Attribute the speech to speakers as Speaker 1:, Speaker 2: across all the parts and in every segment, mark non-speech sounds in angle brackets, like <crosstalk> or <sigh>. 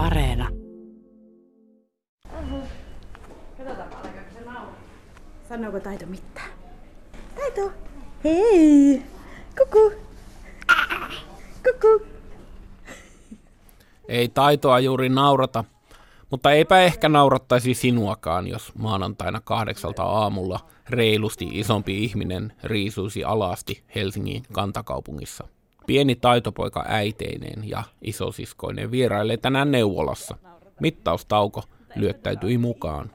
Speaker 1: Areena.
Speaker 2: Sanooko Taito mitään? Taito! Hei! Kuku! Kuku!
Speaker 3: Ei taitoa juuri naurata, mutta eipä ehkä naurattaisi sinuakaan, jos maanantaina kahdeksalta aamulla reilusti isompi ihminen riisuisi alasti Helsingin kantakaupungissa. Pieni taitopoika äiteineen ja isosiskoinen vierailee tänään neuvolassa. Mittaustauko lyöttäytyi mukaan.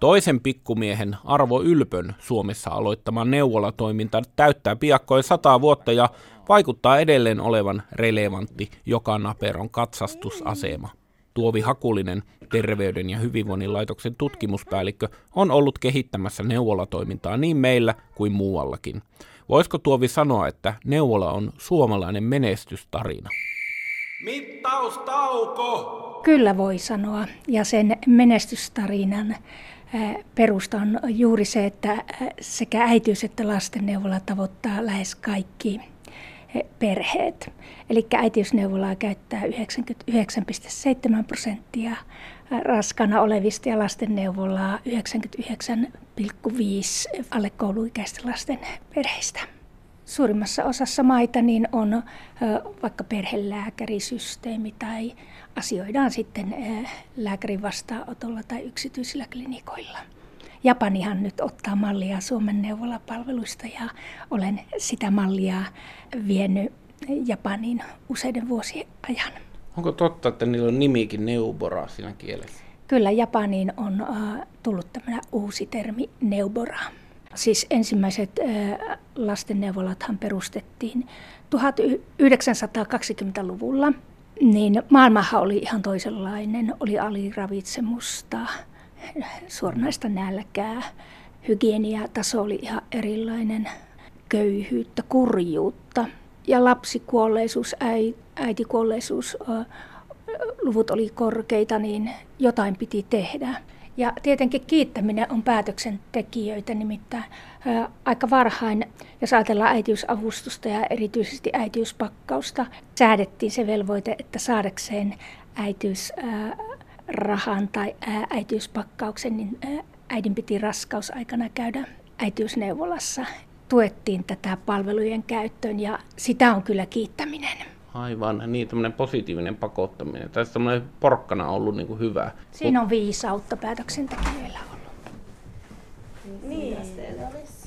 Speaker 3: Toisen pikkumiehen Arvo Ylpön Suomessa aloittama neuvolatoiminta täyttää piakkoin sata vuotta ja vaikuttaa edelleen olevan relevantti joka naperon katsastusasema. Tuovi Hakulinen, Terveyden ja hyvinvoinnin laitoksen tutkimuspäällikkö, on ollut kehittämässä neuvolatoimintaa niin meillä kuin muuallakin. Voisiko Tuovi sanoa, että neuvola on suomalainen menestystarina? Mittaustauko!
Speaker 4: Kyllä voi sanoa. Ja sen menestystarinan perusta on juuri se, että sekä äitiys- että lastenneuvola tavoittaa lähes kaikki perheet. Eli äitiysneuvolaa käyttää 99,7 prosenttia raskana olevista ja lastenneuvolaa 99,5 alle kouluikäisten lasten perheistä. Suurimmassa osassa maita niin on vaikka perhelääkärisysteemi tai asioidaan sitten lääkärin vastaanotolla tai yksityisillä klinikoilla. Japanihan nyt ottaa mallia Suomen neuvolapalveluista ja olen sitä mallia vienyt Japaniin useiden vuosien ajan.
Speaker 3: Onko totta, että niillä on nimikin neubora siinä kielessä?
Speaker 4: Kyllä, Japaniin on uh, tullut tämmöinen uusi termi neubora. Siis ensimmäiset uh, lastenneuvolathan perustettiin 1920-luvulla. Niin maailmahan oli ihan toisenlainen. Oli aliravitsemusta, suoranaista nälkää, hygieniataso oli ihan erilainen, köyhyyttä, kurjuutta ja lapsikuolleisuus, äitikuolleisuus, luvut oli korkeita, niin jotain piti tehdä. Ja tietenkin kiittäminen on päätöksentekijöitä, nimittäin. Ää, aika varhain, jos ajatellaan äitiysavustusta ja erityisesti äitiyspakkausta, säädettiin se velvoite, että saadakseen äitiysrahan tai äitiyspakkauksen, niin äidin piti raskausaikana käydä äitiysneuvolassa. Tuettiin tätä palvelujen käyttöön ja sitä on kyllä kiittäminen.
Speaker 3: Aivan, niin tämmöinen positiivinen pakottaminen. Tässä tämmöinen porkkana on ollut niin kuin hyvä.
Speaker 4: Siinä on viisautta päätöksentekijöillä ollut.
Speaker 2: Niin.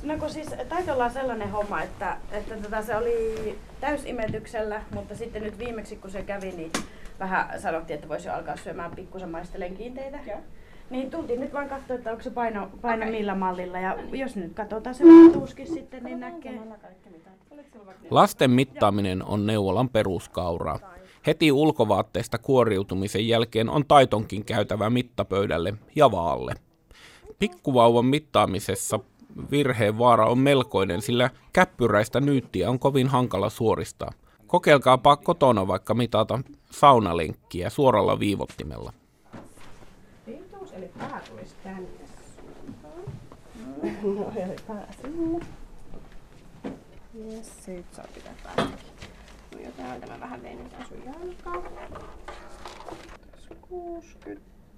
Speaker 2: No kun siis taitaa olla sellainen homma, että, että tota, se oli täysimetyksellä, mutta sitten nyt viimeksi kun se kävi, niin vähän sanottiin, että voisi alkaa syömään pikkusen maistelen kiinteitä. Ja. Niin tultiin nyt vaan katsoa, että onko se paino, paino okay. millä mallilla. Ja jos nyt katsotaan se tuuskin sitten, niin näkee.
Speaker 3: Lasten mittaaminen on neuvolan peruskauraa. Heti ulkovaatteesta kuoriutumisen jälkeen on taitonkin käytävä mittapöydälle ja vaalle. Pikkuvauvan mittaamisessa virheen vaara on melkoinen, sillä käppyräistä nyyttiä on kovin hankala suoristaa. Kokeilkaapa kotona vaikka mitata saunalenkkiä suoralla viivottimella.
Speaker 2: Pituus eli pää tulisi tänne. No eli pää sinne. Ja sit saa pitää päästäkin. No ja täältä mä vähän venytän sun jalkaa.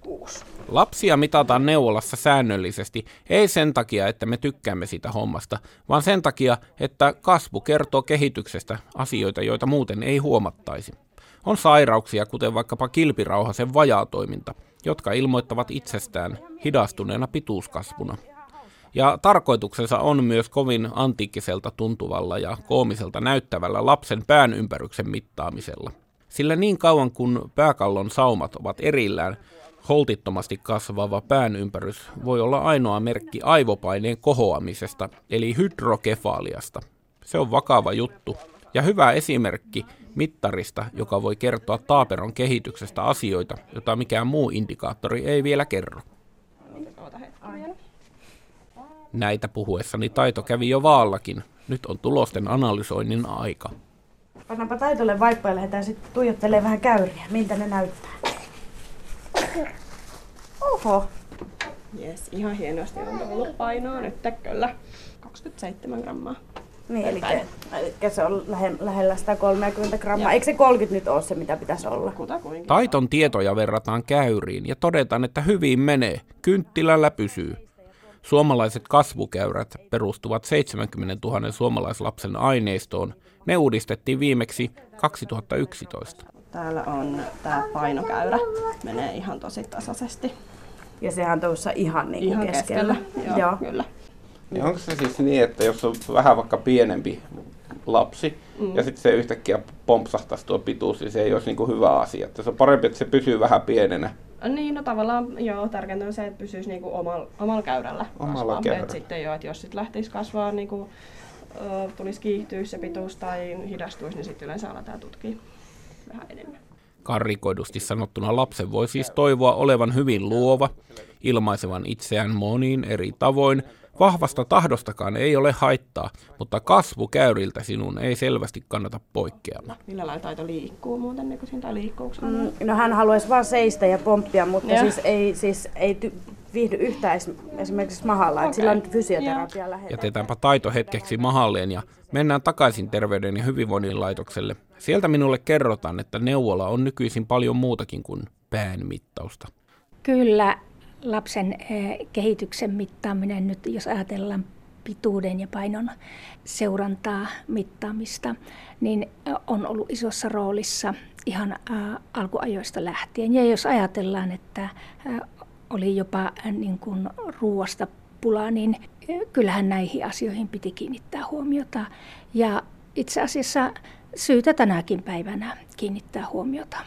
Speaker 2: 66.
Speaker 3: Lapsia mitataan neuvolassa säännöllisesti, ei sen takia, että me tykkäämme sitä hommasta, vaan sen takia, että kasvu kertoo kehityksestä asioita, joita muuten ei huomattaisi. On sairauksia, kuten vaikkapa kilpirauhasen vajaatoiminta, jotka ilmoittavat itsestään hidastuneena pituuskasvuna. Ja tarkoituksensa on myös kovin antiikkiselta tuntuvalla ja koomiselta näyttävällä lapsen pään ympäryksen mittaamisella. Sillä niin kauan kun pääkallon saumat ovat erillään, holtittomasti kasvava pään ympärys voi olla ainoa merkki aivopaineen kohoamisesta, eli hydrokefaaliasta. Se on vakava juttu ja hyvä esimerkki mittarista, joka voi kertoa taaperon kehityksestä asioita, jota mikään muu indikaattori ei vielä kerro. Näitä puhuessani taito kävi jo vaallakin. Nyt on tulosten analysoinnin aika.
Speaker 2: Pannaanpa taitolle vaippa ja lähdetään sitten tuijottelemaan vähän käyriä. Miltä ne näyttää? Oho.
Speaker 5: Jes, ihan hienosti on tullut painoa nyt kyllä. 27 grammaa.
Speaker 2: Niin, eli, eli se on lähe, lähellä sitä 30 grammaa. Eikö se 30 nyt ole se, mitä pitäisi olla?
Speaker 3: Taiton tietoja verrataan käyriin ja todetaan, että hyvin menee. Kynttilällä pysyy. Suomalaiset kasvukäyrät perustuvat 70 000 suomalaislapsen aineistoon. Ne uudistettiin viimeksi 2011.
Speaker 1: Täällä on tämä painokäyrä, menee ihan tosi tasaisesti.
Speaker 2: Ja sehän on tuossa ihan, niin ihan keskellä.
Speaker 1: keskellä. Joo, Joo. kyllä.
Speaker 3: Niin onko se siis niin, että jos on vähän vaikka pienempi lapsi, mm. ja sitten se yhtäkkiä pompsahtaisi tuo pituus, niin se ei olisi niin kuin hyvä asia. Että se on parempi, että se pysyy vähän pienenä.
Speaker 1: Niin, no tavallaan joo, tärkeintä on se, että pysyisi niinku omalla, omalla käyrällä omalla käyrällä. Et sitten jo, että jos sit lähtisi kasvaa, niinku, tulisi kiihtyä se pituus tai hidastuisi, niin sitten yleensä aletaan tutkia vähän enemmän.
Speaker 3: Karrikoidusti sanottuna lapsen voi siis toivoa olevan hyvin luova, ilmaisevan itseään moniin eri tavoin Vahvasta tahdostakaan ei ole haittaa, mutta kasvukäyriltä sinun ei selvästi kannata poikkeama.
Speaker 1: Millä lailla taito liikkuu muuten, niin kuin liikkuuko?
Speaker 2: Mm, no hän haluaisi vain seistä ja pomppia, mutta ja. siis ei, siis ei ty- viihdy yhtään esimerkiksi mahalla, okay. että sillä on fysioterapia lähellä.
Speaker 3: Jätetäänpä taito hetkeksi mahalleen ja mennään takaisin Terveyden ja hyvinvoinnin laitokselle. Sieltä minulle kerrotaan, että neuvola on nykyisin paljon muutakin kuin päänmittausta.
Speaker 4: Kyllä, lapsen eh, kehityksen mittaaminen nyt, jos ajatellaan pituuden ja painon seurantaa, mittaamista, niin eh, on ollut isossa roolissa ihan eh, alkuajoista lähtien. Ja jos ajatellaan, että oli jopa niin kuin ruoasta pula, niin kyllähän näihin asioihin piti kiinnittää huomiota. Ja itse asiassa syytä tänäkin päivänä kiinnittää huomiota.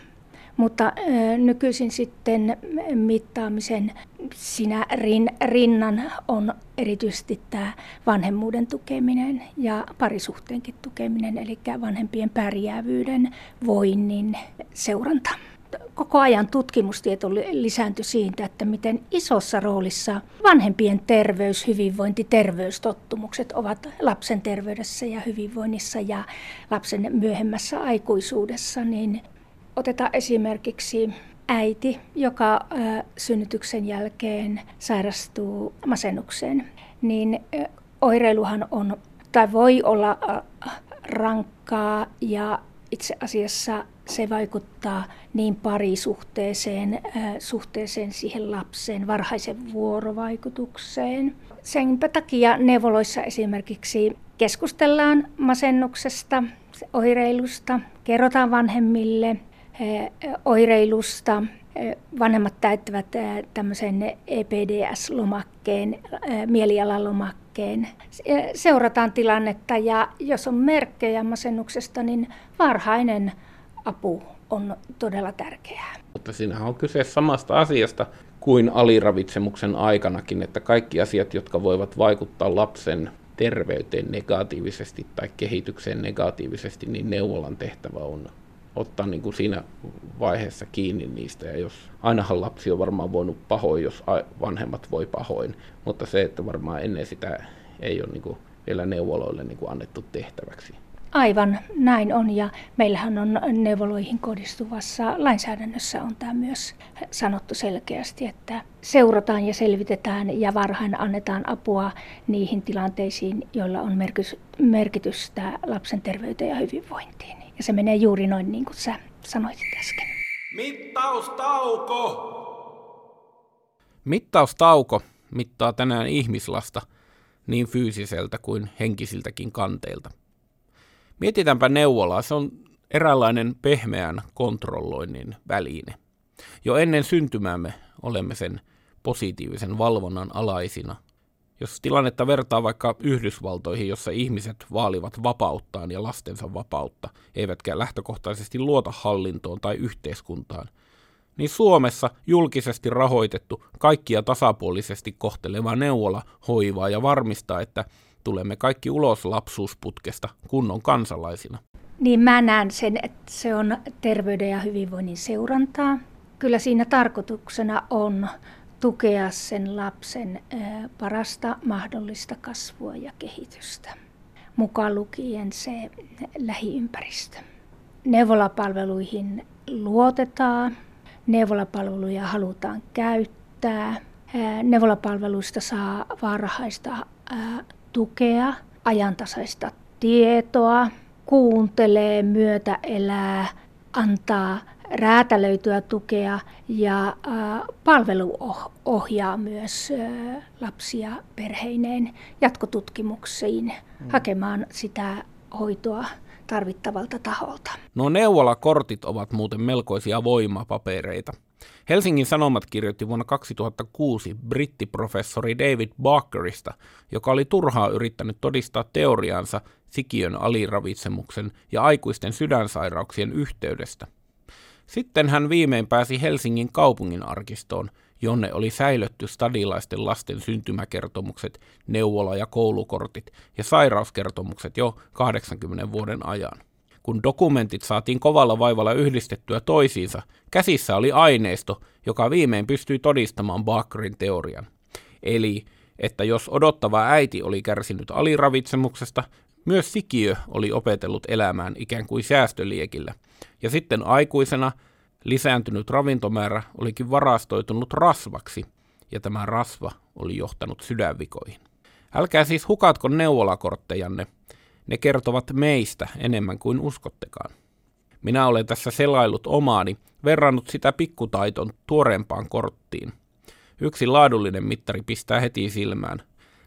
Speaker 4: Mutta nykyisin sitten mittaamisen sinä rin, rinnan on erityisesti tämä vanhemmuuden tukeminen ja parisuhteenkin tukeminen, eli vanhempien pärjäävyyden, voinnin seuranta. Koko ajan tutkimustieto lisääntyi siitä, että miten isossa roolissa vanhempien terveys, hyvinvointi, terveystottumukset ovat lapsen terveydessä ja hyvinvoinnissa ja lapsen myöhemmässä aikuisuudessa, niin Otetaan esimerkiksi äiti, joka synnytyksen jälkeen sairastuu masennukseen, niin oireiluhan on tai voi olla rankkaa ja itse asiassa se vaikuttaa niin parisuhteeseen, suhteeseen siihen lapseen, varhaisen vuorovaikutukseen. Sen takia neuvoloissa esimerkiksi keskustellaan masennuksesta, oireilusta, kerrotaan vanhemmille – oireilusta. Vanhemmat täyttävät tämmöisen EPDS-lomakkeen, mielialalomakkeen. Seurataan tilannetta ja jos on merkkejä masennuksesta, niin varhainen apu on todella tärkeää.
Speaker 3: Mutta siinähän on kyse samasta asiasta kuin aliravitsemuksen aikanakin, että kaikki asiat, jotka voivat vaikuttaa lapsen terveyteen negatiivisesti tai kehitykseen negatiivisesti, niin neuvolan tehtävä on ottaa niin kuin siinä vaiheessa kiinni niistä. Ja jos ainahan lapsi on varmaan voinut pahoin, jos vanhemmat voi pahoin, mutta se, että varmaan ennen sitä ei ole niin kuin vielä neuvoloille niin kuin annettu tehtäväksi.
Speaker 4: Aivan, näin on ja meillähän on neuvoloihin kohdistuvassa lainsäädännössä on tämä myös sanottu selkeästi, että seurataan ja selvitetään ja varhain annetaan apua niihin tilanteisiin, joilla on merkitystä lapsen terveyteen ja hyvinvointiin. Ja se menee juuri noin niin kuin sä sanoit äsken.
Speaker 3: Mittaustauko! Mittaustauko mittaa tänään ihmislasta niin fyysiseltä kuin henkisiltäkin kanteilta. Mietitäänpä neuvolaa, se on eräänlainen pehmeän kontrolloinnin väline. Jo ennen syntymäämme olemme sen positiivisen valvonnan alaisina jos tilannetta vertaa vaikka Yhdysvaltoihin, jossa ihmiset vaalivat vapauttaan ja lastensa vapautta, eivätkä lähtökohtaisesti luota hallintoon tai yhteiskuntaan, niin Suomessa julkisesti rahoitettu kaikkia tasapuolisesti kohteleva neuvola hoivaa ja varmistaa, että tulemme kaikki ulos lapsuusputkesta kunnon kansalaisina.
Speaker 4: Niin mä näen sen, että se on terveyden ja hyvinvoinnin seurantaa. Kyllä siinä tarkoituksena on tukea sen lapsen parasta mahdollista kasvua ja kehitystä, mukaan lukien se lähiympäristö. Neuvolapalveluihin luotetaan, neuvolapalveluja halutaan käyttää, neuvolapalveluista saa varhaista tukea, ajantasaista tietoa, kuuntelee, myötä elää, antaa räätälöityä tukea ja palvelu ohjaa myös lapsia perheineen jatkotutkimuksiin mm. hakemaan sitä hoitoa tarvittavalta taholta.
Speaker 3: No neuvolakortit ovat muuten melkoisia voimapapereita. Helsingin Sanomat kirjoitti vuonna 2006 brittiprofessori David Barkerista, joka oli turhaa yrittänyt todistaa teoriansa sikiön aliravitsemuksen ja aikuisten sydänsairauksien yhteydestä. Sitten hän viimein pääsi Helsingin kaupungin arkistoon, jonne oli säilötty stadilaisten lasten syntymäkertomukset, neuvola- ja koulukortit ja sairauskertomukset jo 80 vuoden ajan. Kun dokumentit saatiin kovalla vaivalla yhdistettyä toisiinsa, käsissä oli aineisto, joka viimein pystyi todistamaan Bakrin teorian. Eli, että jos odottava äiti oli kärsinyt aliravitsemuksesta, myös sikiö oli opetellut elämään ikään kuin säästöliekillä. Ja sitten aikuisena lisääntynyt ravintomäärä olikin varastoitunut rasvaksi, ja tämä rasva oli johtanut sydänvikoihin. Älkää siis hukatko neuvolakorttejanne, ne kertovat meistä enemmän kuin uskottekaan. Minä olen tässä selaillut omaani, verrannut sitä pikkutaiton tuoreempaan korttiin. Yksi laadullinen mittari pistää heti silmään.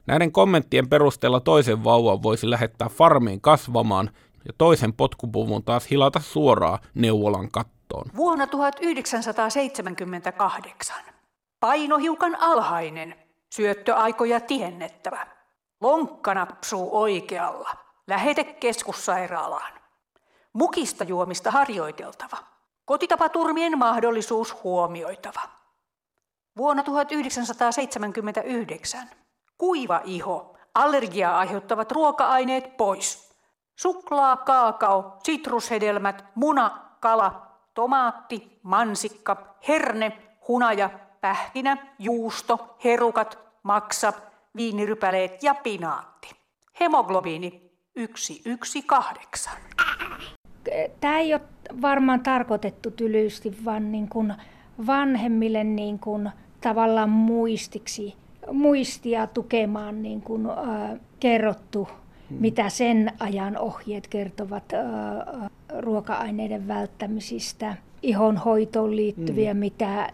Speaker 3: Näiden kommenttien perusteella toisen vauvan voisi lähettää farmiin kasvamaan ja toisen potkupuvun taas hilata suoraan neuvolan kattoon.
Speaker 5: Vuonna 1978. Paino hiukan alhainen, syöttöaikoja tiennettävä. Lonkka napsuu oikealla. Lähete keskussairaalaan. Mukista juomista harjoiteltava. Kotitapaturmien mahdollisuus huomioitava. Vuonna 1979. Kuiva iho. Allergiaa aiheuttavat ruoka-aineet pois. Suklaa, kaakao, sitrushedelmät, muna, kala, tomaatti, mansikka, herne, hunaja, pähkinä, juusto, herukat, maksa, viinirypäleet ja pinaatti. Hemoglobiini 118.
Speaker 4: Tämä ei ole varmaan tarkoitettu tylysti, vaan niin kuin vanhemmille niin kuin tavallaan muistiksi, muistia tukemaan niin kuin, äh, kerrottu. Mitä sen ajan ohjeet kertovat ruoka-aineiden välttämisistä, ihonhoitoon liittyviä, hmm. mitä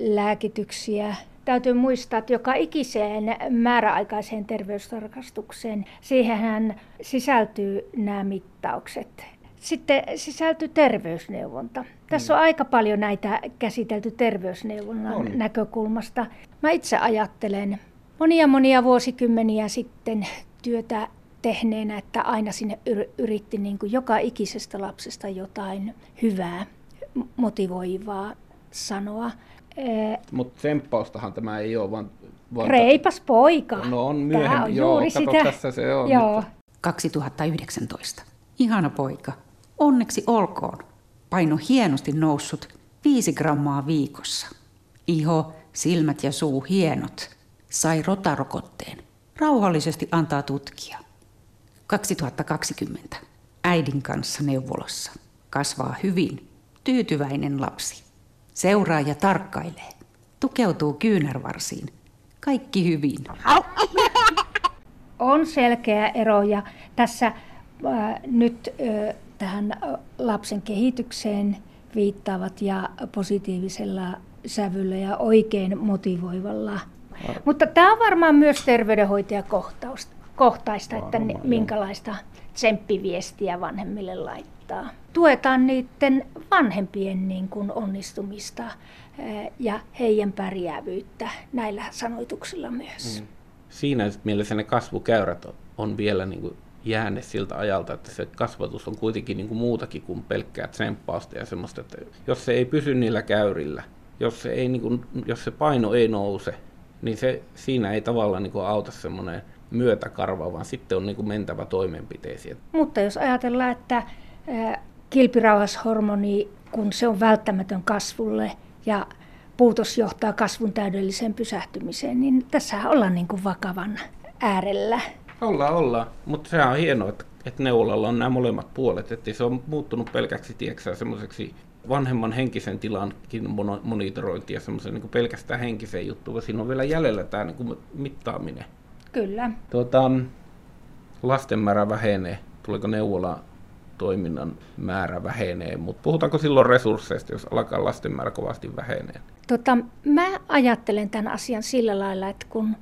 Speaker 4: lääkityksiä täytyy muistaa, että joka ikiseen määräaikaiseen terveystarkastukseen, siihen sisältyy nämä mittaukset. Sitten sisältyy terveysneuvonta. Tässä on mm. aika paljon näitä käsitelty terveysneuvonnan on. näkökulmasta. Mä itse ajattelen monia monia vuosikymmeniä sitten työtä tehneenä, että aina sinne yritti niin kuin joka ikisestä lapsesta jotain hyvää, motivoivaa sanoa.
Speaker 3: Mutta tsemppaustahan tämä ei ole, vaan... vaan
Speaker 4: Reipas poika.
Speaker 3: No on myöhemmin, tämä on joo, juuri kato, sitä. tässä se on.
Speaker 6: Joo. Nyt. 2019. Ihana poika. Onneksi olkoon. Paino hienosti noussut 5 grammaa viikossa. Iho, silmät ja suu hienot. Sai rotarokotteen. Rauhallisesti antaa tutkia. 2020. Äidin kanssa neuvolassa. Kasvaa hyvin. Tyytyväinen lapsi. Seuraa ja tarkkailee. Tukeutuu kyynärvarsiin. Kaikki hyvin.
Speaker 4: On selkeä ero ja tässä äh, nyt äh, tähän lapsen kehitykseen viittaavat ja positiivisella sävyllä ja oikein motivoivalla. Mutta tämä on varmaan myös terveydenhoitajakohtaista, että minkälaista tsemppiviestiä vanhemmille laittaa tuetaan. Tuetaan niiden vanhempien niin kuin onnistumista ja heidän pärjäävyyttä näillä sanoituksilla myös. Mm.
Speaker 3: Siinä mielessä ne kasvukäyrät on vielä niin kuin jääne siltä ajalta, että se kasvatus on kuitenkin niin kuin muutakin kuin pelkkää tsemppausta ja semmoista, että jos se ei pysy niillä käyrillä, jos se, ei, niin kuin, jos se paino ei nouse, niin se, siinä ei tavallaan niin kuin auta semmoinen myötäkarva, vaan sitten on niin kuin mentävä toimenpiteisiin.
Speaker 4: Mutta jos ajatellaan, että kilpirauhashormoni, kun se on välttämätön kasvulle ja puutos johtaa kasvun täydelliseen pysähtymiseen, niin tässä ollaan niin kuin vakavan äärellä.
Speaker 3: Ollaan, ollaan. Mutta se on hienoa, että, että neulalla on nämä molemmat puolet, että se on muuttunut pelkäksi tieksää semmoiseksi vanhemman henkisen tilankin monitorointi ja semmoisen niin pelkästään henkiseen juttuun, siinä on vielä jäljellä tämä niin kuin mittaaminen.
Speaker 4: Kyllä.
Speaker 3: Tuota, lasten määrä vähenee, tuleeko neuvola toiminnan määrä vähenee, mutta puhutaanko silloin resursseista, jos alkaa lasten määrä kovasti vähenee?
Speaker 4: Tota, mä ajattelen tämän asian sillä lailla, että kun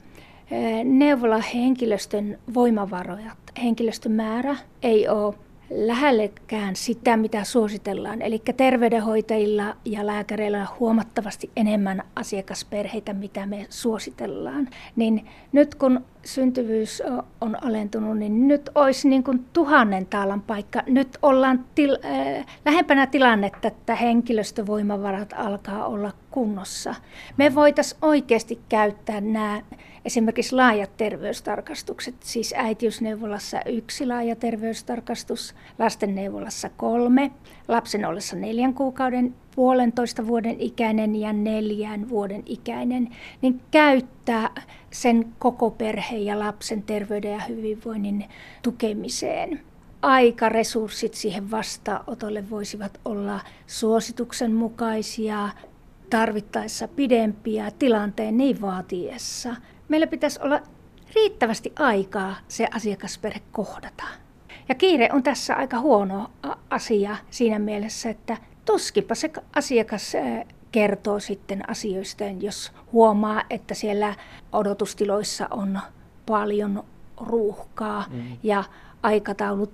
Speaker 4: neuvola henkilöstön voimavaroja, henkilöstön määrä ei ole lähellekään sitä, mitä suositellaan. Eli terveydenhoitajilla ja lääkäreillä on huomattavasti enemmän asiakasperheitä, mitä me suositellaan. Niin nyt kun syntyvyys on alentunut, niin nyt olisi niin kuin tuhannen taalan paikka. Nyt ollaan til, äh, lähempänä tilannetta, että henkilöstövoimavarat alkaa olla kunnossa. Me voitaisiin oikeasti käyttää nämä esimerkiksi laajat terveystarkastukset, siis äitiysneuvolassa yksi laaja terveystarkastus, lastenneuvolassa kolme, lapsen ollessa neljän kuukauden, puolentoista vuoden ikäinen ja neljän vuoden ikäinen, niin käyttää sen koko perheen ja lapsen terveyden ja hyvinvoinnin tukemiseen aikaresurssit siihen vastaanotolle voisivat olla suosituksen mukaisia, tarvittaessa pidempiä tilanteen niin vaatiessa meillä pitäisi olla riittävästi aikaa se asiakasperhe kohdata. Ja kiire on tässä aika huono asia siinä mielessä, että tuskinpa se asiakas kertoo sitten asioista, jos huomaa, että siellä odotustiloissa on paljon ruuhkaa mm. ja aikataulut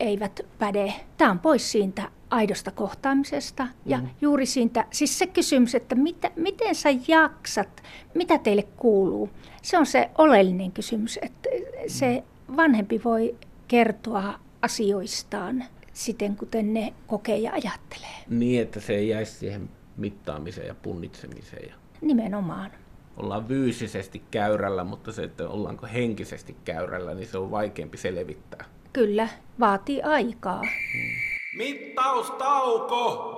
Speaker 4: eivät päde. Tämä on pois siitä aidosta kohtaamisesta ja mm. juuri siitä, siis se kysymys, että mitä, miten sä jaksat, mitä teille kuuluu, se on se oleellinen kysymys, että se vanhempi voi kertoa asioistaan siten, kuten ne kokee ja ajattelee.
Speaker 3: Niin, että se ei jäisi siihen mittaamiseen ja punnitsemiseen.
Speaker 4: Nimenomaan.
Speaker 3: Ollaan fyysisesti käyrällä, mutta se, että ollaanko henkisesti käyrällä, niin se on vaikeampi selvittää.
Speaker 4: Kyllä, vaatii aikaa. Hmm.
Speaker 3: Mittaustauko!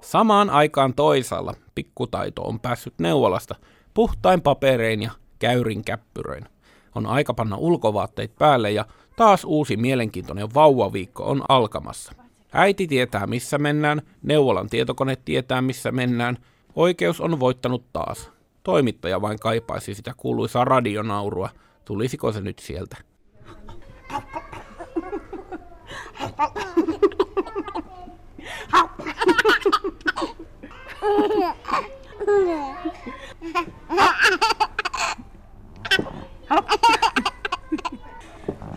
Speaker 3: Samaan aikaan toisaalla pikkutaito on päässyt neuvolasta puhtain paperein ja käyrin käppyröin. On aika panna ulkovaatteet päälle ja Taas uusi mielenkiintoinen vauvaviikko on alkamassa. Äiti tietää missä mennään, neuvolan tietokone tietää missä mennään, oikeus on voittanut taas. Toimittaja vain kaipaisi sitä kuuluisaa radionaurua. Tulisiko se nyt sieltä? Ha <laughs>